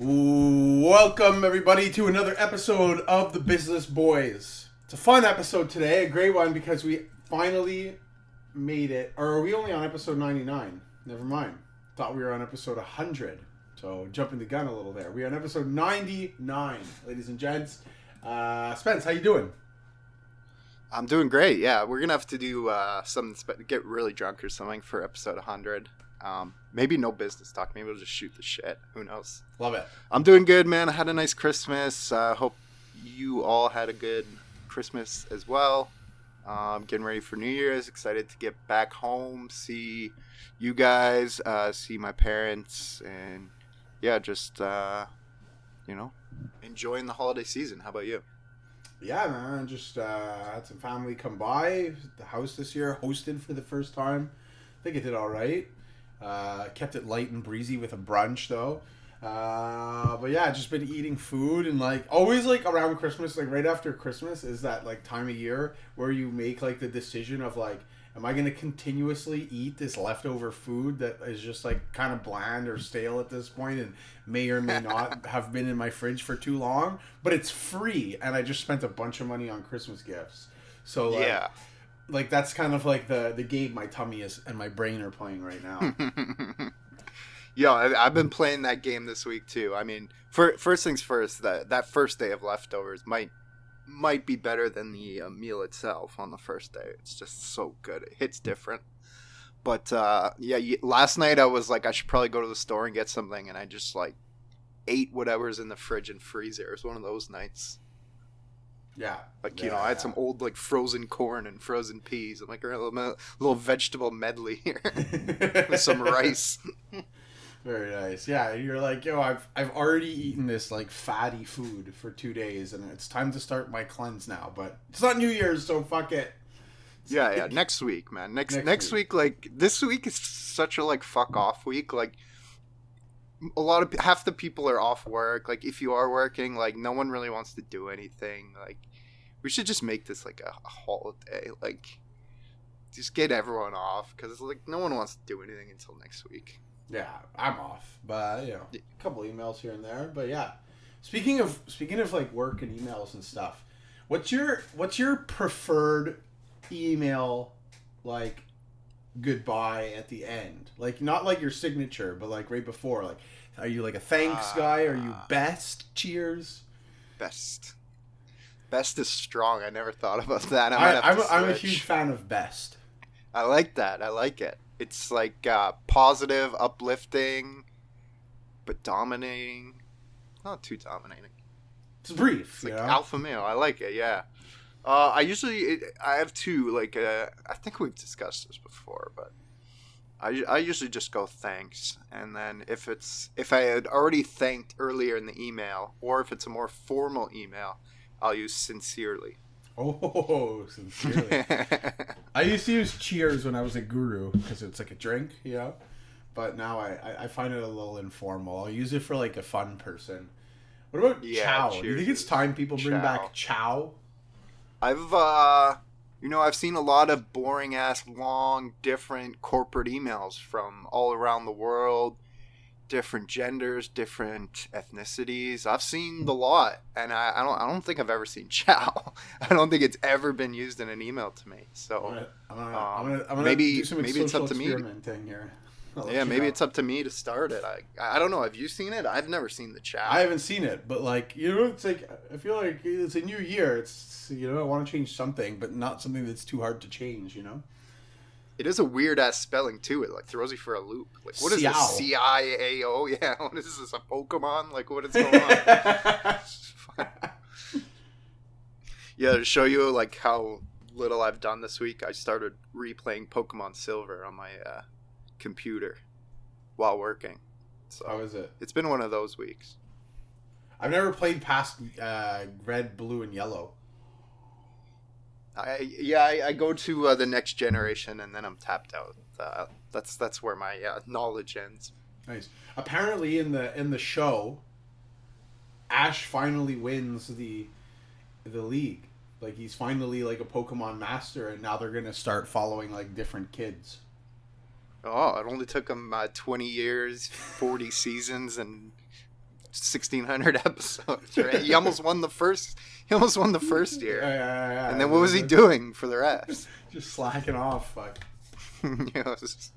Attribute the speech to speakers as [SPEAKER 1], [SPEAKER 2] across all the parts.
[SPEAKER 1] Welcome, everybody, to another episode of The Business Boys. It's a fun episode today, a great one because we finally made it. Or are we only on episode 99? Never mind. Thought we were on episode 100. So, jumping the gun a little there. We're on episode 99, ladies and gents. Uh, Spence, how you doing?
[SPEAKER 2] I'm doing great. Yeah, we're gonna have to do uh, spe- get really drunk or something for episode 100. Um, maybe no business talk. Maybe we'll just shoot the shit. Who knows?
[SPEAKER 1] Love it.
[SPEAKER 2] I'm doing good, man. I had a nice Christmas. Uh, hope you all had a good Christmas as well. Um, getting ready for New Year's. Excited to get back home, see you guys, uh, see my parents, and yeah, just uh, you know, enjoying the holiday season. How about you?
[SPEAKER 1] Yeah, man. Just uh, had some family come by the house this year, hosted for the first time. I think it did all right. Uh, kept it light and breezy with a brunch though. Uh, but yeah, just been eating food and like always like around Christmas, like right after Christmas is that like time of year where you make like the decision of like, am I gonna continuously eat this leftover food that is just like kind of bland or stale at this point and may or may not have been in my fridge for too long, but it's free and I just spent a bunch of money on Christmas gifts. So like,
[SPEAKER 2] yeah.
[SPEAKER 1] Like that's kind of like the the game my tummy is and my brain are playing right now.
[SPEAKER 2] I, I've been playing that game this week too. I mean, for, first things first, that that first day of leftovers might might be better than the uh, meal itself on the first day. It's just so good. It hits different. But uh, yeah, last night I was like, I should probably go to the store and get something, and I just like ate whatever's in the fridge and freezer. It was one of those nights.
[SPEAKER 1] Yeah,
[SPEAKER 2] Like you know, I had some old like frozen corn and frozen peas. I'm like a little, little vegetable medley here with some rice.
[SPEAKER 1] Very nice. Yeah, you're like, yo, I've I've already eaten this like fatty food for two days, and it's time to start my cleanse now. But it's not New Year's, so fuck it.
[SPEAKER 2] Yeah, yeah. Next week, man. Next
[SPEAKER 1] Next
[SPEAKER 2] next,
[SPEAKER 1] week.
[SPEAKER 2] week. like this week is such a like fuck off week. Like a lot of half the people are off work. Like if you are working, like no one really wants to do anything. Like we should just make this like a, a holiday. Like just get everyone off because like no one wants to do anything until next week.
[SPEAKER 1] Yeah, I'm off, but you know, a couple emails here and there. But yeah, speaking of speaking of like work and emails and stuff, what's your what's your preferred email like goodbye at the end? Like not like your signature, but like right before. Like, are you like a thanks guy? Are you best? Cheers.
[SPEAKER 2] Best. Best is strong. I never thought about that. I
[SPEAKER 1] I, I'm,
[SPEAKER 2] to
[SPEAKER 1] a, I'm a huge fan of best.
[SPEAKER 2] I like that. I like it. It's like uh, positive, uplifting, but dominating. Not too dominating.
[SPEAKER 1] It's brief.
[SPEAKER 2] It's like
[SPEAKER 1] you know?
[SPEAKER 2] alpha male. I like it. Yeah. Uh, I usually it, I have two. Like uh, I think we've discussed this before, but I, I usually just go thanks, and then if it's if I had already thanked earlier in the email, or if it's a more formal email, I'll use sincerely.
[SPEAKER 1] Oh, sincerely. I used to use cheers when I was a guru because it's like a drink, you know. But now I, I, I find it a little informal. I'll use it for like a fun person. What about
[SPEAKER 2] Yeah,
[SPEAKER 1] ciao? Do you think it's time people bring
[SPEAKER 2] ciao.
[SPEAKER 1] back ciao?
[SPEAKER 2] I've uh you know, I've seen a lot of boring ass long different corporate emails from all around the world, different genders, different ethnicities. I've seen the lot and I, I don't I don't think I've ever seen ciao. I don't think it's ever been used in an email to me. So
[SPEAKER 1] gonna, I'm gonna,
[SPEAKER 2] Um,
[SPEAKER 1] I'm gonna, I'm gonna
[SPEAKER 2] maybe- maybe it's up to me.
[SPEAKER 1] here. I'll
[SPEAKER 2] yeah, maybe
[SPEAKER 1] know.
[SPEAKER 2] it's up to me to start it. I I don't know. Have you seen it? I've never seen the chat.
[SPEAKER 1] I haven't seen it, but like you know, it's like I feel like it's a new year. It's you know, I want to change something, but not something that's too hard to change. You know.
[SPEAKER 2] It is a weird ass spelling too. It like throws you for a loop. Like what is this c-i-a-o Yeah. What is this? A Pokemon? Like what is going on? yeah, to show you like how little I've done this week, I started replaying Pokemon Silver on my uh, computer while working. So
[SPEAKER 1] How is it?
[SPEAKER 2] it's been one of those weeks.
[SPEAKER 1] I've never played past uh, red, blue, and yellow.
[SPEAKER 2] I yeah, I, I go to uh, the next generation and then I'm tapped out. Uh, that's that's where my uh, knowledge ends.
[SPEAKER 1] Nice. Apparently, in the in the show, Ash finally wins the the league. Like he's finally like a Pokemon master, and now they're gonna start following like different kids.
[SPEAKER 2] Oh, it only took him uh, 20 years, 40 seasons, and sixteen hundred episodes. Right? he almost won the first. He almost won the first year.
[SPEAKER 1] Yeah, yeah, yeah.
[SPEAKER 2] And then what was he doing for the rest?
[SPEAKER 1] Just slacking off. Fuck.
[SPEAKER 2] you know, just-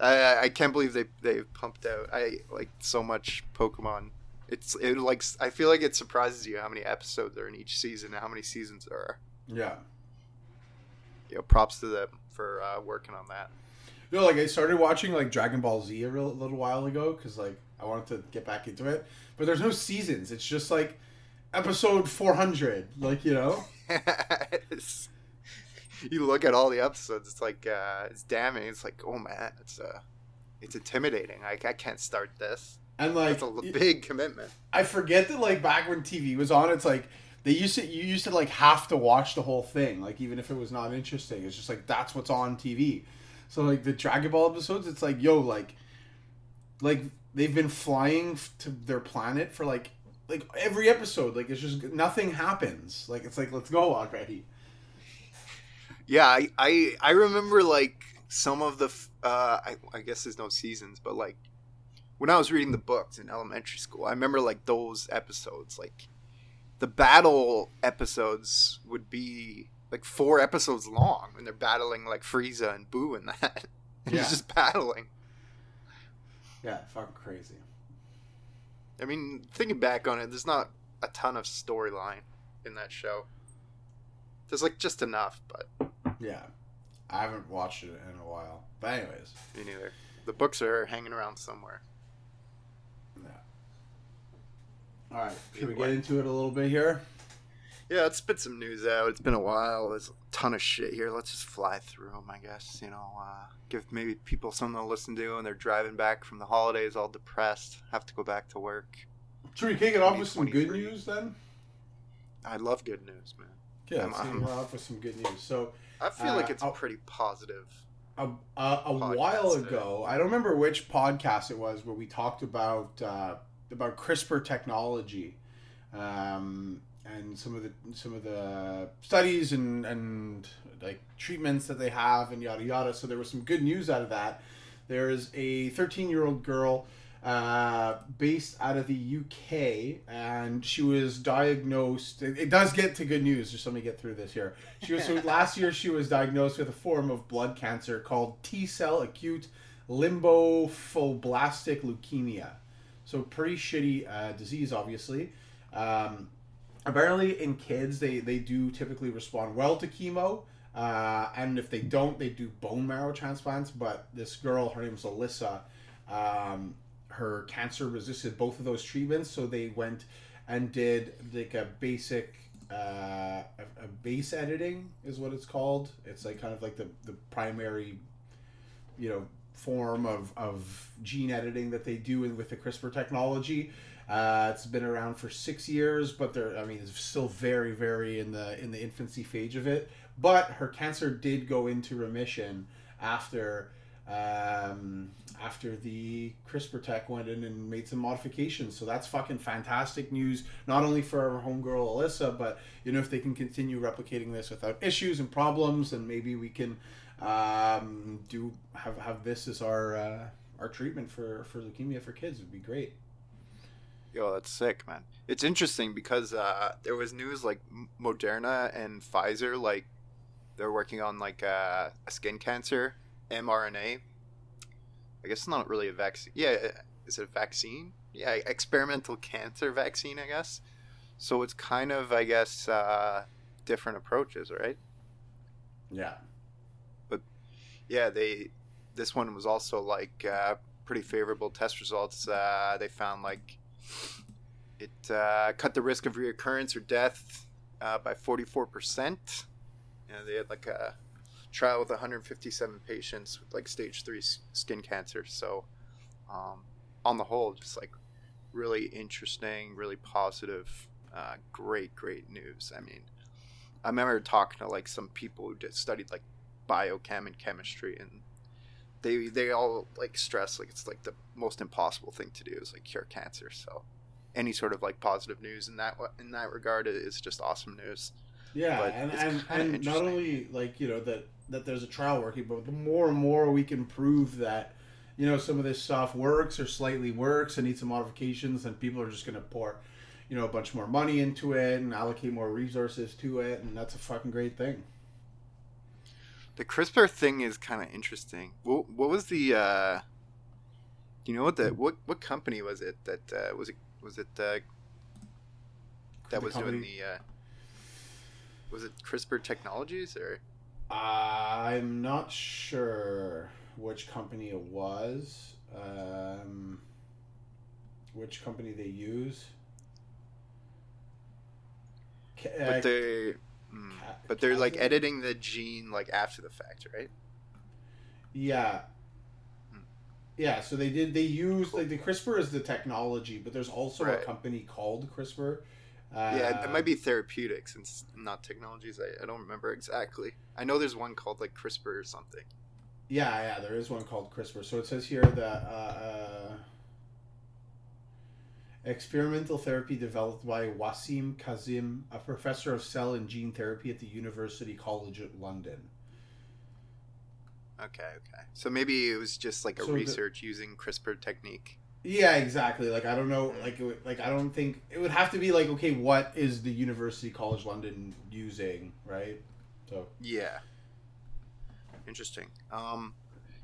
[SPEAKER 2] I I can't believe they they pumped out I like so much Pokemon. It's it like I feel like it surprises you how many episodes are in each season and how many seasons there are.
[SPEAKER 1] Yeah.
[SPEAKER 2] You know, props to them for uh, working on that.
[SPEAKER 1] You know, like I started watching like Dragon Ball Z a real, little while ago because like I wanted to get back into it, but there's no seasons. It's just like episode 400. Like you know.
[SPEAKER 2] You look at all the episodes, it's like uh, it's damning. It's like, oh man, it's uh, it's intimidating. Like I can't start this.
[SPEAKER 1] And like
[SPEAKER 2] It's a big commitment.
[SPEAKER 1] I forget that like back when TV was on, it's like they used to you used to like have to watch the whole thing, like even if it was not interesting. It's just like that's what's on TV. So like the Dragon Ball episodes, it's like yo, like like they've been flying to their planet for like like every episode. Like it's just nothing happens. Like it's like let's go already.
[SPEAKER 2] Yeah, I, I I remember like some of the uh I, I guess there's no seasons, but like when I was reading the books in elementary school, I remember like those episodes like the battle episodes would be like four episodes long when they're battling like Frieza and Boo and that. And
[SPEAKER 1] Yeah.
[SPEAKER 2] He's just battling.
[SPEAKER 1] Yeah, fucking crazy.
[SPEAKER 2] I mean, thinking back on it, there's not a ton of storyline in that show. There's like just enough, but
[SPEAKER 1] Yeah, I haven't watched it in a while. But anyways,
[SPEAKER 2] me neither. The books are hanging around somewhere.
[SPEAKER 1] yeah. All right, should we get into it a little bit here?
[SPEAKER 2] Yeah, let's spit some news out. It's been a while. There's a ton of shit here. Let's just fly through them, I guess. You know, uh, give maybe people something to listen to when they're driving back from the holidays all depressed, have to go back to work.
[SPEAKER 1] Should we kick it off with some good news then?
[SPEAKER 2] I love good news, man.
[SPEAKER 1] Yeah,
[SPEAKER 2] I'm-
[SPEAKER 1] let's kick it off with some good news. So,
[SPEAKER 2] I feel
[SPEAKER 1] Uh,
[SPEAKER 2] like it's
[SPEAKER 1] I'll-
[SPEAKER 2] pretty positive.
[SPEAKER 1] a, a, a while
[SPEAKER 2] today.
[SPEAKER 1] ago, I don't remember which podcast it was, where we talked about uh, about CRISPR technology, um, and some of the some of the studies and and like treatments that they have and yada yada. So there was some good news out of that. There is a 13 year old girl uh, based out of the UK, and she was diagnosed. It, it does get to good news. Just let me get through this here. She was so last year. She was diagnosed with a form of blood cancer called T cell acute lymphoblastic leukemia. So pretty shitty uh, disease, obviously. Um, apparently, in kids, they they do typically respond well to chemo. Uh, and if they don't, they do bone marrow transplants. But this girl, her name's Alyssa, um, her cancer resisted both of those treatments, so they went and did like a basic uh, a, a base editing is what it's called. It's like kind of like the the primary, you know, form of of gene editing that they do with the CRISPR technology. Uh, it's been around for six years, but they're I mean it's still very very in the in the infancy phase of it. But her cancer did go into remission after um, after the CRISPR tech went in and made some modifications. So that's fucking fantastic news, not only for our homegirl Alyssa, but you know if they can continue replicating this without issues and problems, and maybe we can um, do have have this as our uh, our treatment for for leukemia for kids would be great.
[SPEAKER 2] Yo, that's sick, man. It's interesting because uh, there was news like Moderna and Pfizer, like they're working on like uh, a skin cancer mRNA. I guess it's not really a vaccine. Yeah, is it a vaccine? Yeah, experimental cancer vaccine, I guess. So it's kind of, I guess, uh, different approaches, right?
[SPEAKER 1] Yeah.
[SPEAKER 2] Yeah, they this one was also like uh, pretty favorable test results. Uh, they found like it uh, cut the risk of reoccurrence or death uh, by forty four percent. You know, they had like a trial with 157 patients with like stage three skin cancer. So, um, on the whole, just like really interesting, really positive, uh, great, great news. I mean, I remember talking to like some people who studied like biochem and chemistry and they they all like stress like it's like the most impossible thing to do is like cure cancer. So any sort of like positive news in that in that regard is just awesome news.
[SPEAKER 1] Yeah,
[SPEAKER 2] But
[SPEAKER 1] and and, and not only like you know that that there's a trial working, but the more and more we can prove that you know some of this stuff works or slightly works and needs some modifications, and people are just going to pour, you know, a bunch more money into it and allocate more resources to it, and that's a fucking great thing.
[SPEAKER 2] The CRISPR thing is kind of interesting. What, what was the? Uh, you know what the what what company was it that uh, was it was it uh, that
[SPEAKER 1] The
[SPEAKER 2] was
[SPEAKER 1] company-
[SPEAKER 2] doing the? Uh, was it CRISPR Technologies or?
[SPEAKER 1] I'm not sure which company it was, um, which company they use. Ca- uh,
[SPEAKER 2] But they, mm,
[SPEAKER 1] Ca-
[SPEAKER 2] but they're like editing the gene like after the fact, right?
[SPEAKER 1] Yeah.
[SPEAKER 2] Hmm.
[SPEAKER 1] Yeah, so they did. They use like the CRISPR is the technology, but there's also
[SPEAKER 2] Right.
[SPEAKER 1] a company called CRISPR. Uh,
[SPEAKER 2] yeah, it, it might be therapeutics and not technologies. I, I don't remember exactly. I know there's one called like CRISPR or something.
[SPEAKER 1] Yeah, yeah, there is one called CRISPR. So it says here that uh, uh, experimental therapy developed by Waseem Qasim, a professor of cell and gene therapy at the University College of London.
[SPEAKER 2] Okay, okay. So maybe it was just like a
[SPEAKER 1] So the-
[SPEAKER 2] research using CRISPR technique.
[SPEAKER 1] Yeah, exactly. Like I don't know, like it, like I don't think it would have to be like okay, what is the University College London using, right? So
[SPEAKER 2] Yeah. Interesting. Um,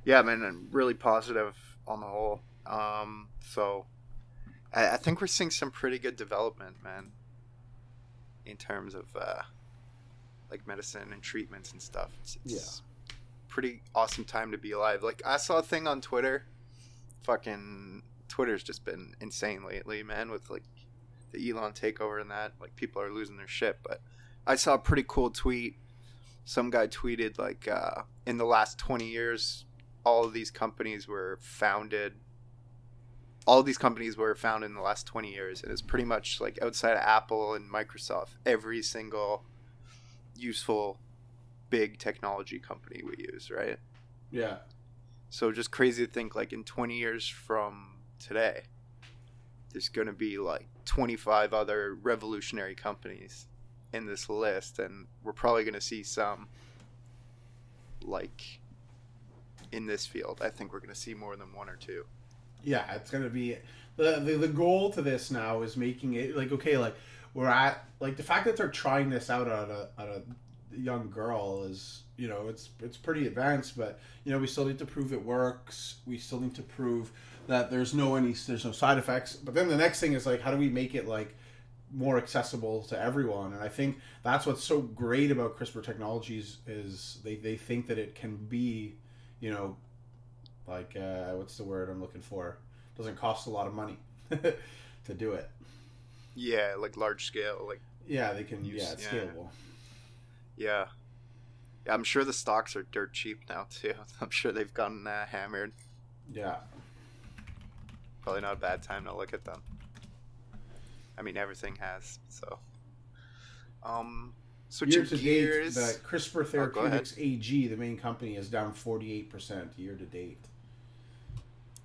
[SPEAKER 2] yeah, man, I'm really positive on the whole. Um, so I, I think we're seeing some pretty good development, man, in terms of uh, like medicine and treatments and stuff. It's, it's pretty awesome time to be alive. Like I saw a thing on Twitter. Fucking Twitter's just been insane lately, man, with like the Elon takeover and that. Like people are losing their shit. But I saw a pretty cool tweet some guy tweeted like uh, in the last 20 years all of these companies were founded all of these companies were found in the last 20 years and it's pretty much like outside of apple and microsoft every single useful big technology company we use right?
[SPEAKER 1] Yeah,
[SPEAKER 2] so just crazy to think like in 20 years from today there's going to be like 25 other revolutionary companies in this list and we're probably going to see some like in this field. I think we're going to see more than one or two
[SPEAKER 1] yeah. It's gonna be the, the the goal to this now is making it like okay, like we're at like the fact that they're trying this out on a on a young girl is you know it's it's pretty advanced, but you know we still need to prove it works. We still need to prove that there's no any there's no side effects. But then the next thing is like how do we make it like more accessible to everyone? And I think that's what's so great about CRISPR technologies is they they think that it can be, you know, like uh, what's the word I'm looking for? Doesn't cost a lot of money to do it.
[SPEAKER 2] yeah like large scale like
[SPEAKER 1] Yeah, they can.
[SPEAKER 2] Use-
[SPEAKER 1] yeah, it's
[SPEAKER 2] yeah.
[SPEAKER 1] scalable.
[SPEAKER 2] yeah yeah i'm sure the stocks are dirt cheap now too i'm sure they've gotten uh, hammered
[SPEAKER 1] Yeah,
[SPEAKER 2] probably not a bad time to look at them. I mean, everything has. So, um, switching
[SPEAKER 1] year to date,
[SPEAKER 2] gears.
[SPEAKER 1] the CRISPR
[SPEAKER 2] Oh.
[SPEAKER 1] Therapeutics AG, the main company, is down 48 percent year to date.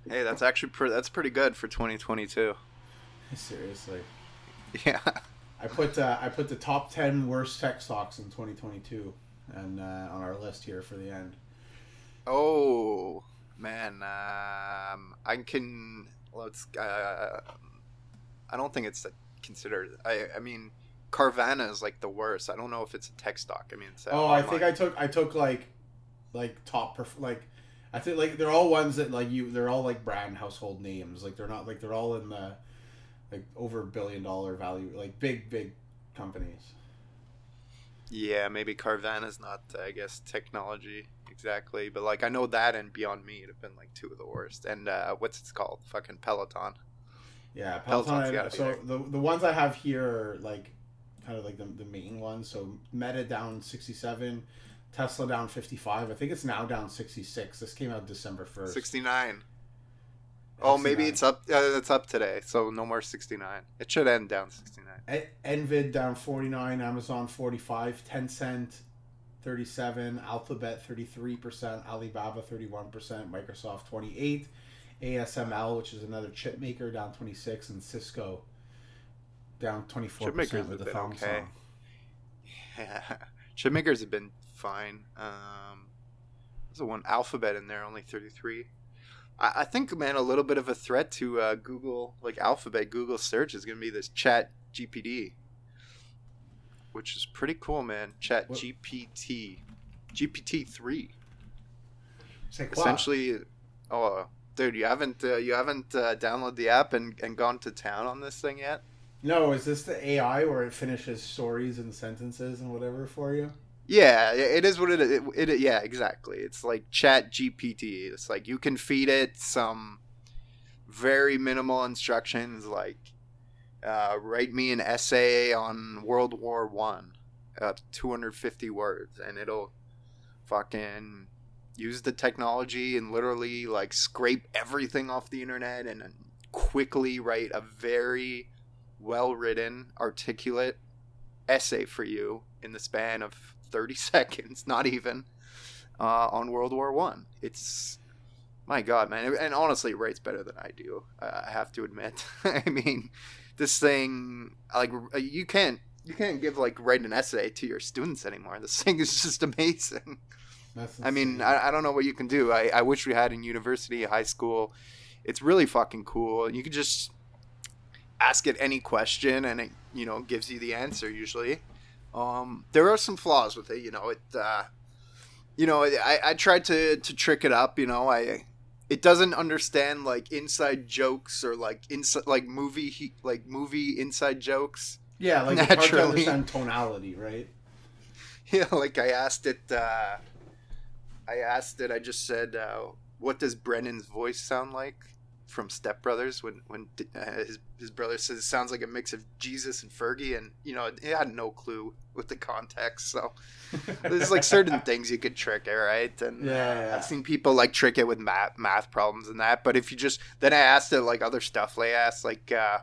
[SPEAKER 2] Hey, that's actually pre- that's pretty good for 2022.
[SPEAKER 1] Seriously,
[SPEAKER 2] Yeah.
[SPEAKER 1] I put uh, I put the top 10 worst tech stocks in 2022, and uh, on our list here for the end.
[SPEAKER 2] Oh man, um, I can. Let's. Uh, I don't think it's considered. I. I mean, Carvana is like the worst. I don't know if it's a tech stock. I mean, it's
[SPEAKER 1] Oh, I think I took I took like like top perf- like I think like they're all ones that like you they're all like brand household names like they're not like they're all in the like over billion dollar value like big big companies.
[SPEAKER 2] Yeah, maybe Carvana's not, I guess, technology exactly, but like I know that and Beyond Meat have been like two of the worst. And uh, what's it called? Fucking Peloton.
[SPEAKER 1] Yeah, Peloton.
[SPEAKER 2] gotta
[SPEAKER 1] so
[SPEAKER 2] there.
[SPEAKER 1] the the ones I have here are like kind of like the, the main ones. So Meta down sixty seven, Tesla down fifty five. I think it's now down sixty six. This came out December first.
[SPEAKER 2] Sixty nine. Oh, maybe it's up. Uh, it's up today, so no more sixty nine. It should end down sixty nine.
[SPEAKER 1] E- Nvidia down 49, Amazon 45, Tencent 37, Alphabet 33%, Alibaba 31%, Microsoft 28, ASML, which is another chip maker, down 26, and Cisco down 24% with the
[SPEAKER 2] been okay.
[SPEAKER 1] Song.
[SPEAKER 2] Yeah, chip makers have been fine. Um, there's a one Alphabet in there, only thirty three. I, I think, man, a little bit of a threat to uh, Google, like Alphabet, Google search is going to be this Chat GPT, which is pretty cool, man. Chat
[SPEAKER 1] What-
[SPEAKER 2] GPT, GPT three. Essentially, oh, dude, you haven't uh, you haven't uh, downloaded the app and, and gone to town on this thing yet?
[SPEAKER 1] No, is this the AI where it finishes stories and sentences and whatever for you?
[SPEAKER 2] Yeah, it is what it is. It, it, yeah, exactly. It's like Chat GPT. It's like you can feed it some very minimal instructions, like uh, write me an essay on World War One, uh, 250 words, and it'll fucking use the technology and literally like scrape everything off the internet and quickly write a very well written, articulate essay for you in the span of 30 seconds, not even, uh, on World War One. It's my God, man, and honestly, it writes better than I do. I have to admit. I mean, this thing, like, you can't you can't give like write an essay to your students anymore. This thing is just amazing. I mean. I, I don't know what you can do. I, I wish we had in university, high school. It's really fucking cool. You can just ask it any question, and it you know gives you the answer usually. Um, there are some flaws with it. You know, it. Uh, you know, I, I tried to to trick it up. You know, I it doesn't understand like inside jokes or like inside like movie like movie inside jokes.
[SPEAKER 1] yeah, like it's hard to understand tonality, right?
[SPEAKER 2] Yeah, like I asked it. Uh, I asked it. I just said, uh, "What does Brennan's voice sound like from Step Brothers?" When when uh, his his brother says it sounds like a mix of Jesus and Fergie, and you know he had no clue with the context. So there's like certain things you could trick it, right? And
[SPEAKER 1] Yeah, yeah.
[SPEAKER 2] I've seen people like trick it with math math problems and that. But if you just then I asked it like other stuff. Like I asked like. Uh,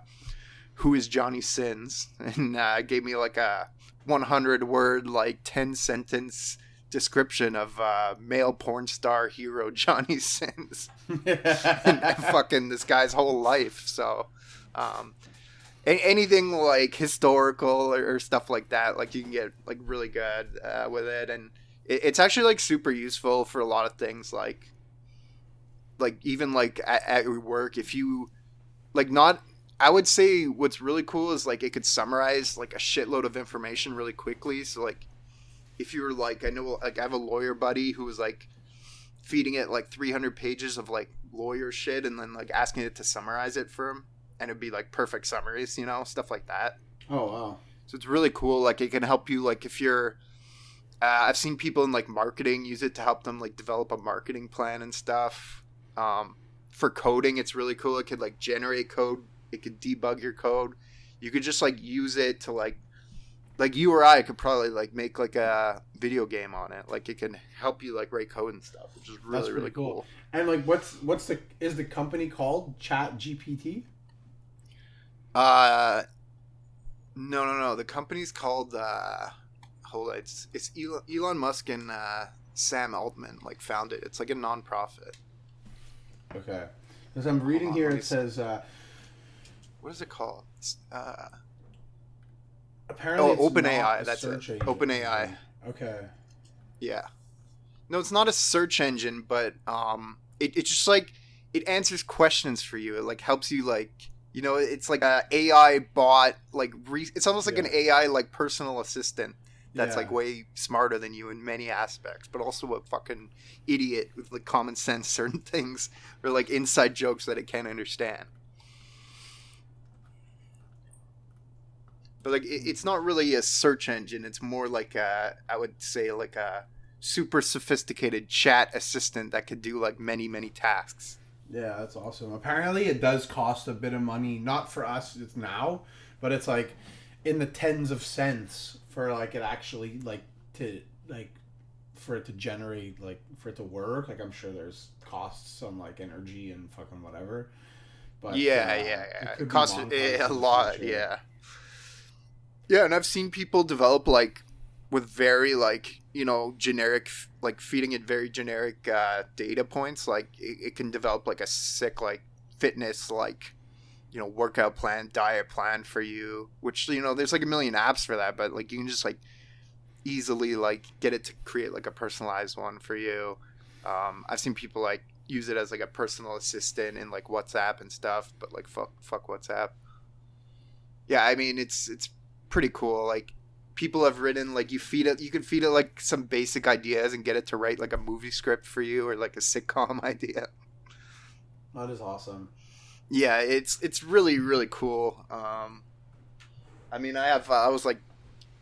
[SPEAKER 2] who is Johnny Sins, and uh, gave me like a 100 word, like 10 sentence description of uh, male porn star hero Johnny Sins and fucking this guy's whole life. So, um, a- anything like historical or, or stuff like that, like you can get like really good uh, with it, and it, it's actually like super useful for a lot of things, like like even like at, at work if you like not I would say what's really cool is like it could summarize like a shitload of information really quickly. So like if you're like I know like I have a lawyer buddy who was like feeding it like 300 pages of like lawyer shit and then like asking it to summarize it for him and it'd be like perfect summaries, you know, stuff like that.
[SPEAKER 1] oh wow.
[SPEAKER 2] So it's really cool. Like it can help you like if you're uh, I've seen people in like marketing use it to help them like develop a marketing plan and stuff. Um, for coding, it's really cool. It could like generate code. It could debug your code. You could just like use it to like like you or I could probably like make like a video game on it. Like it can help you like write code and stuff, which is really really
[SPEAKER 1] cool.
[SPEAKER 2] cool.
[SPEAKER 1] And like, what's what's the is the company called Chat GPT?
[SPEAKER 2] Uh, no, no, no. The company's called. Uh, hold on, it's it's Elon, Elon Musk and uh, Sam Altman like founded. it. It's like a nonprofit.
[SPEAKER 1] Okay. As I'm reading
[SPEAKER 2] on,
[SPEAKER 1] here, it says uh,
[SPEAKER 2] What is it called? Uh,
[SPEAKER 1] apparently
[SPEAKER 2] Oh, OpenAI, that's it. OpenAI.
[SPEAKER 1] Okay.
[SPEAKER 2] yeah. No, it's not a search engine, but um, it, it's just like it answers questions for you. It like helps you like you know it's like a AI bot like re- it's almost like an AI like personal assistant that's
[SPEAKER 1] Yeah.
[SPEAKER 2] like way smarter than you in many aspects, but also a fucking idiot with like common sense certain things or like inside jokes that it can't understand. But like it, it's not really a search engine. It's more like a I would say like a super sophisticated chat assistant that could do like many many tasks.
[SPEAKER 1] Yeah, that's awesome. Apparently, it does cost a bit of money. Not for us, it's now, but it's like in the tens of cents for like it actually like to like for it to generate like for it to work. Like I'm sure there's costs on like energy and fucking whatever. But
[SPEAKER 2] yeah,
[SPEAKER 1] uh,
[SPEAKER 2] yeah,
[SPEAKER 1] it
[SPEAKER 2] yeah.
[SPEAKER 1] could
[SPEAKER 2] It costs a,
[SPEAKER 1] in
[SPEAKER 2] a lot. Yeah. Yeah, and I've seen people develop like with very like you know generic like feeding it very generic uh, data points. Like it, it can develop like a sick like fitness like you know workout plan, diet plan for you. Which you know there's like a million apps for that, but like you can just like easily like get it to create like a personalized one for you. Um, I've seen people like use it as like a personal assistant in like WhatsApp and stuff. But like fuck fuck WhatsApp. Yeah, I mean it's it's pretty cool. Like people have written like you feed it you can feed it like some basic ideas and get it to write like a movie script for you or like a sitcom idea.
[SPEAKER 1] That is awesome.
[SPEAKER 2] Yeah, it's it's really really cool. Um, I mean, I have uh, I was like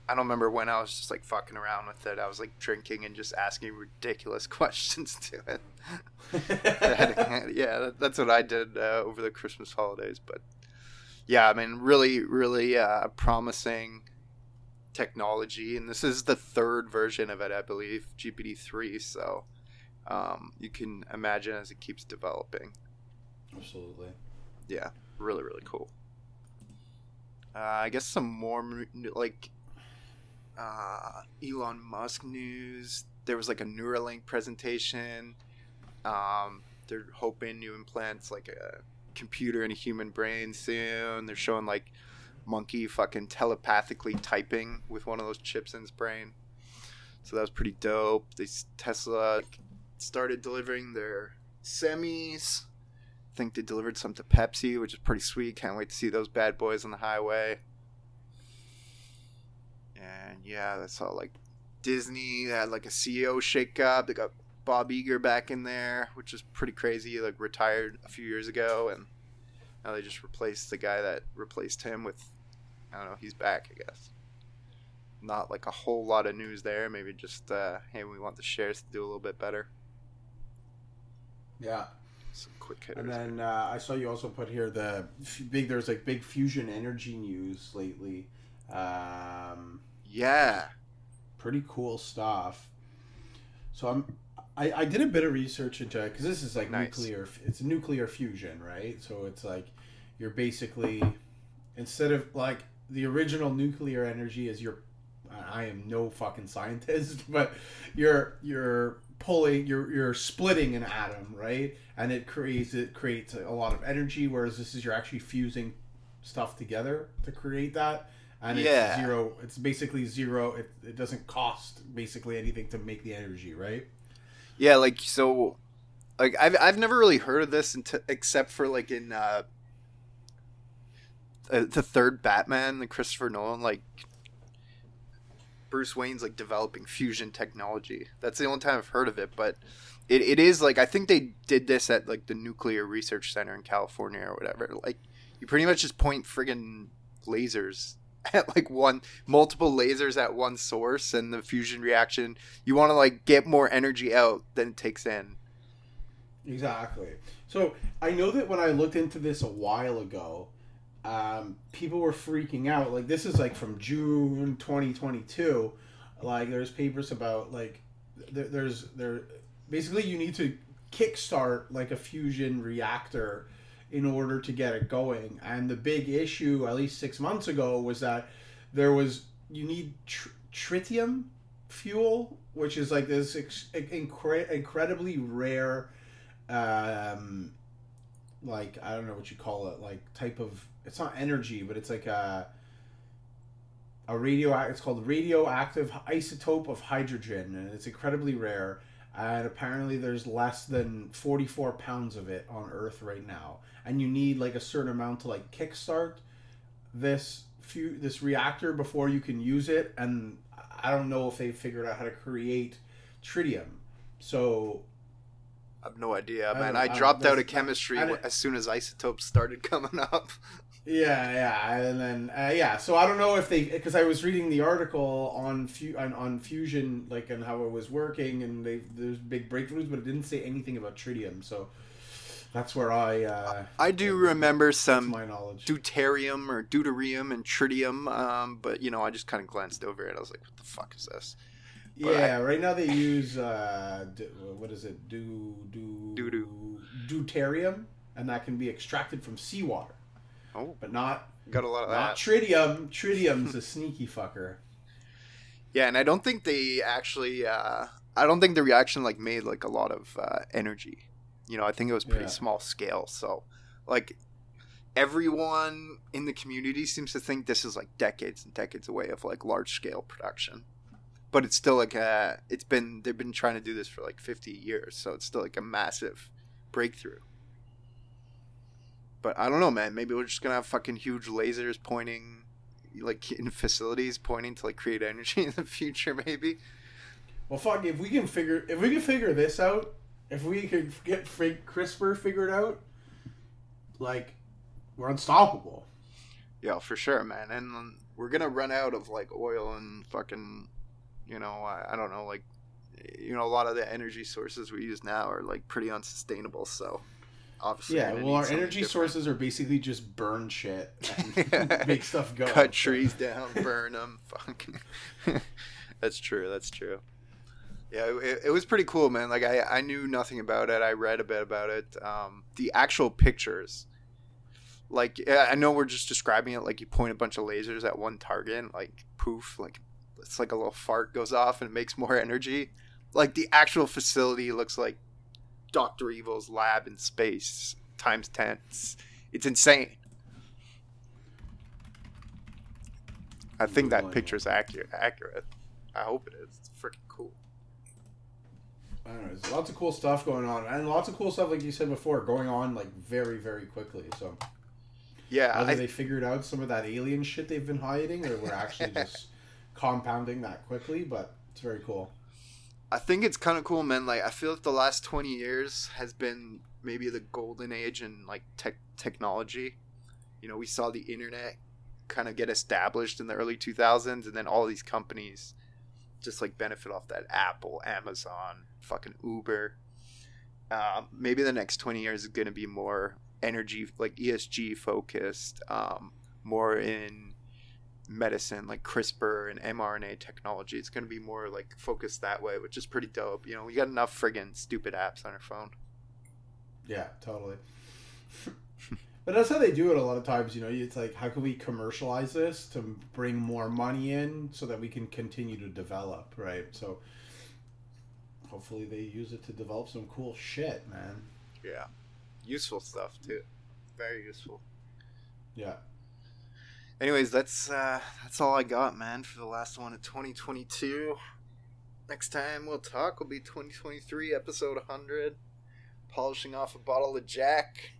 [SPEAKER 2] I don't remember when I was just like fucking around with it. I was like drinking and just asking ridiculous questions to it. yeah, that's what I did uh, over the Christmas holidays. But yeah, I mean, really, really uh, promising technology, and this is the third version of it, I believe, GPT three. So um, you can imagine as it keeps developing.
[SPEAKER 1] Absolutely.
[SPEAKER 2] Yeah, really, really cool. Uh, I guess some more like uh, Elon Musk news. There was like a Neuralink presentation. Um, they're hoping to implant like a computer in a human brain soon. They're showing like monkey fucking telepathically typing with one of those chips in his brain. So that was pretty dope. They Tesla started delivering their semis. I think they delivered some to Pepsi, which is pretty sweet. Can't wait to see those bad boys on the highway. And yeah, that's all like Disney had like a CEO shakeup. They got Bob Iger back in there, which is pretty crazy. Like retired a few years ago, and now they just replaced the guy that replaced him with. I don't know. He's back, I guess. Not like a whole lot of news there. Maybe just uh, hey, we want the shares to do a little bit better.
[SPEAKER 1] Yeah.
[SPEAKER 2] Some quick hitters.
[SPEAKER 1] And then uh, I saw you also put here the f- big. There's like big fusion energy news lately. Um,
[SPEAKER 2] yeah.
[SPEAKER 1] Pretty cool stuff. So I'm. I, I did a bit of research into it because this is like
[SPEAKER 2] Nice.
[SPEAKER 1] nuclear. It's nuclear fusion, right? So it's like you're basically instead of like the original nuclear energy is your. I am no fucking scientist, but you're you're pulling you're you're splitting an atom, right? And it creates it creates a lot of energy. Whereas this is you're actually fusing stuff together to create that and it's
[SPEAKER 2] Yeah.
[SPEAKER 1] zero it's basically zero it, it doesn't cost basically anything to make the energy right
[SPEAKER 2] Yeah, like so, like I've I've never really heard of this except for like in uh, uh, the third Batman, the Christopher Nolan, like Bruce Wayne's like developing fusion technology. That's the only time I've heard of it, but it, it is like I think they did this at like the Nuclear Research Center in California or whatever. Like you pretty much just point friggin' lasers at like one multiple lasers at one source and the fusion reaction you want to like get more energy out than it takes in.
[SPEAKER 1] Exactly. So i know that when i looked into this a while ago um, people were freaking out. Like this is like from june 2022 like there's papers about like there, there's there basically you need to kickstart like a fusion reactor in order to get it going. And the big issue at least six months ago was that there was you need tr- tritium fuel which is like this ex- incre- incredibly rare um like i don't know what you call it like type of it's not energy but it's like a a radio it's called radioactive isotope of hydrogen and it's incredibly rare and apparently there's less than 44 pounds of it on earth right now. And you need like a certain amount to like kickstart this few this reactor before you can use it. And i don't know if they figured out how to create tritium. So
[SPEAKER 2] i have no idea man i
[SPEAKER 1] I
[SPEAKER 2] dropped out of chemistry as soon as isotopes started coming up
[SPEAKER 1] Yeah, yeah, and then uh, yeah. So I don't know if they because I was reading the article on fu- on, on fusion, like and how it was working, and they there's big breakthroughs, but it didn't say anything about tritium. So that's where I uh,
[SPEAKER 2] i do remember some
[SPEAKER 1] my knowledge.
[SPEAKER 2] deuterium or deuterium and tritium um, but you know i just kind of glanced over it i was like what the fuck is this but
[SPEAKER 1] yeah, right now they use uh, d- what is it? Do do
[SPEAKER 2] Doo-doo.
[SPEAKER 1] deuterium, and that can be extracted from seawater,
[SPEAKER 2] oh
[SPEAKER 1] but not
[SPEAKER 2] got a lot of
[SPEAKER 1] not
[SPEAKER 2] that
[SPEAKER 1] tritium. Tritium's a sneaky fucker.
[SPEAKER 2] Yeah, and I don't think they actually. Uh, I don't think the reaction like made like a lot of uh, energy. You know, I think it was pretty
[SPEAKER 1] Yeah.
[SPEAKER 2] small scale. So, like, everyone in the community seems to think this is like decades and decades away of like large scale production. But it's still like a. It's been they've been trying to do this for like fifty years, so it's still like a massive breakthrough. But I don't know, man. Maybe we're just gonna have fucking huge lasers pointing, like in facilities, pointing to like create energy in the future. Maybe.
[SPEAKER 1] Well, fuck. If we can figure, if we can figure this out, if we could get CRISPR figured out, like, we're unstoppable.
[SPEAKER 2] Yeah, for sure, man. And we're gonna run out of like oil and fucking, you know, I, I don't know, like, you know, a lot of the energy sources we use now are like pretty unsustainable. So, obviously,
[SPEAKER 1] Yeah. Well, our energy
[SPEAKER 2] different.
[SPEAKER 1] sources are basically just burn shit and make stuff go.
[SPEAKER 2] cut trees down, burn them. Fuck. that's true. That's true. Yeah, it, it was pretty cool, man. Like I, I knew nothing about it. I read a bit about it. Um, the actual pictures, like I know we're just describing it like you point a bunch of lasers at one target, and, like poof, like it's like a little fart goes off and it makes more energy. Like the actual facility looks like Doctor Evil's lab in space times ten. It's, it's insane. I think that
[SPEAKER 1] Googling
[SPEAKER 2] picture's accurate. Accurate. I hope it is. It's freaking cool.
[SPEAKER 1] I don't know. There's lots of cool stuff going on, and lots of cool stuff, like you said before, going on like very, very quickly. So
[SPEAKER 2] Yeah,
[SPEAKER 1] either
[SPEAKER 2] I,
[SPEAKER 1] they figured out some of that alien shit they've been hiding, or we're actually just compounding that quickly. But it's very cool.
[SPEAKER 2] I think it's kind of cool, man. Like I feel like the last twenty years has been maybe the golden age in like tech technology. You know, we saw the internet kind of get established in the early two thousands, and then all these companies just like benefit off that. Apple, Amazon, fucking Uber. Uh, maybe the next twenty years is going to be more energy, like ESG focused, um, more in medicine like CRISPR and mRNA technology. It's going to be more like focused that way, which is pretty dope. You know, we got enough friggin' stupid apps on our phone.
[SPEAKER 1] Yeah, totally. but that's how they do it a lot of times. You know, it's like, how can we commercialize this to bring more money in so that we can continue to develop, right? So hopefully they use it to develop some cool shit, man.
[SPEAKER 2] Yeah, useful stuff too. Very useful.
[SPEAKER 1] Yeah.
[SPEAKER 2] Anyways, that's uh, that's all I got, man, for the last one of 2022. Next time we'll talk will be 2023, episode 100. Polishing off a bottle of Jack.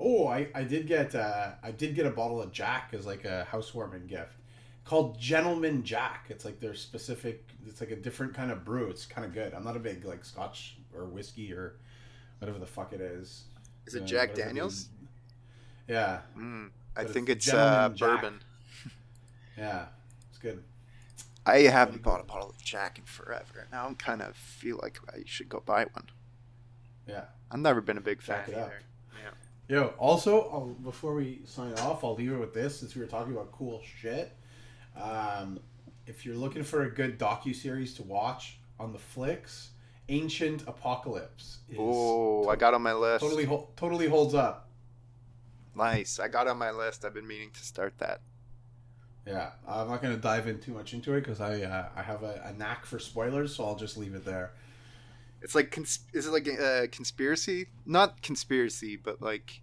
[SPEAKER 1] Oh, I, I did get uh, I did get a bottle of Jack as like a housewarming gift, called Gentleman Jack. It's like their specific. It's like a different kind of brew. It's kind of good. I'm not a big like Scotch or whiskey or whatever the fuck it is.
[SPEAKER 2] Is it
[SPEAKER 1] Uh,
[SPEAKER 2] Jack Daniels?
[SPEAKER 1] the- Yeah,
[SPEAKER 2] Mm, I think
[SPEAKER 1] it's
[SPEAKER 2] it's uh, bourbon.
[SPEAKER 1] yeah, it's good.
[SPEAKER 2] I haven't bought a bottle of Jack in forever. Now I'm kind of feel like I should go buy one.
[SPEAKER 1] Yeah.
[SPEAKER 2] I've never been a big fan
[SPEAKER 1] Jack it up.
[SPEAKER 2] either. Yeah.
[SPEAKER 1] Yo, also, I'll, before we sign off, I'll leave it with this since we were talking about cool shit. Um, if you're looking for a good docu series to watch on the flicks, Ancient Apocalypse is
[SPEAKER 2] Oh, I got on my list.
[SPEAKER 1] totally totally holds up.
[SPEAKER 2] Nice. I got on my list. I've been meaning to start that.
[SPEAKER 1] Yeah, I'm not gonna dive in too much into it because I uh, I have a, a knack for spoilers, so I'll just leave it there.
[SPEAKER 2] It's like cons- is it like a conspiracy? Not conspiracy, but like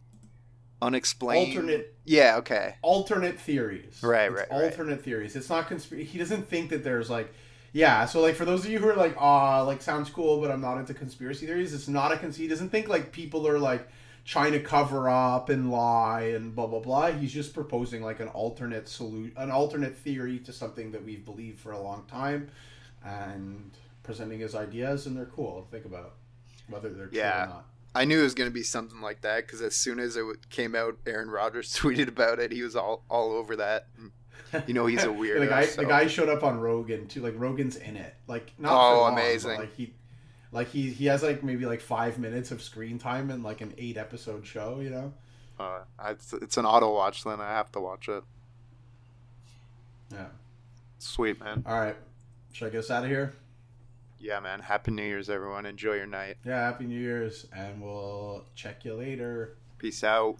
[SPEAKER 2] unexplained.
[SPEAKER 1] Alternate
[SPEAKER 2] Yeah. Okay.
[SPEAKER 1] alternate theories.
[SPEAKER 2] Right,
[SPEAKER 1] It's
[SPEAKER 2] right, right.
[SPEAKER 1] Alternate theories. It's not conspiracy. He doesn't think that there's like, yeah. So like for those of you who are like, ah, like sounds cool, but I'm not into conspiracy theories. It's not a cons. He doesn't think like people are like trying to cover up and lie and blah blah blah. He's just proposing like an alternate solution, an alternate theory to something that we've believed for a long time, and presenting his ideas, and they're cool to think about, whether they're true or not.
[SPEAKER 2] I knew it was going to be something like that because as soon as it came out, Aaron Rodgers tweeted about it. He was all, all over that. You know, he's a weirdo,
[SPEAKER 1] the guy,
[SPEAKER 2] so-
[SPEAKER 1] the guy showed up on Rogan too. Like Rogan's in it. Like not
[SPEAKER 2] Oh,
[SPEAKER 1] for long,
[SPEAKER 2] amazing.
[SPEAKER 1] like he, like he he has like maybe like five minutes of screen time in like an eight episode show. You know.
[SPEAKER 2] Uh, it's, it's an auto watch, then I have to watch it.
[SPEAKER 1] Yeah.
[SPEAKER 2] Sweet, man.
[SPEAKER 1] All right. Should I get us out of here?
[SPEAKER 2] Yeah, man. Happy New Year's, everyone. Enjoy your night.
[SPEAKER 1] Yeah. Happy New Year's, and we'll check you later.
[SPEAKER 2] Peace out.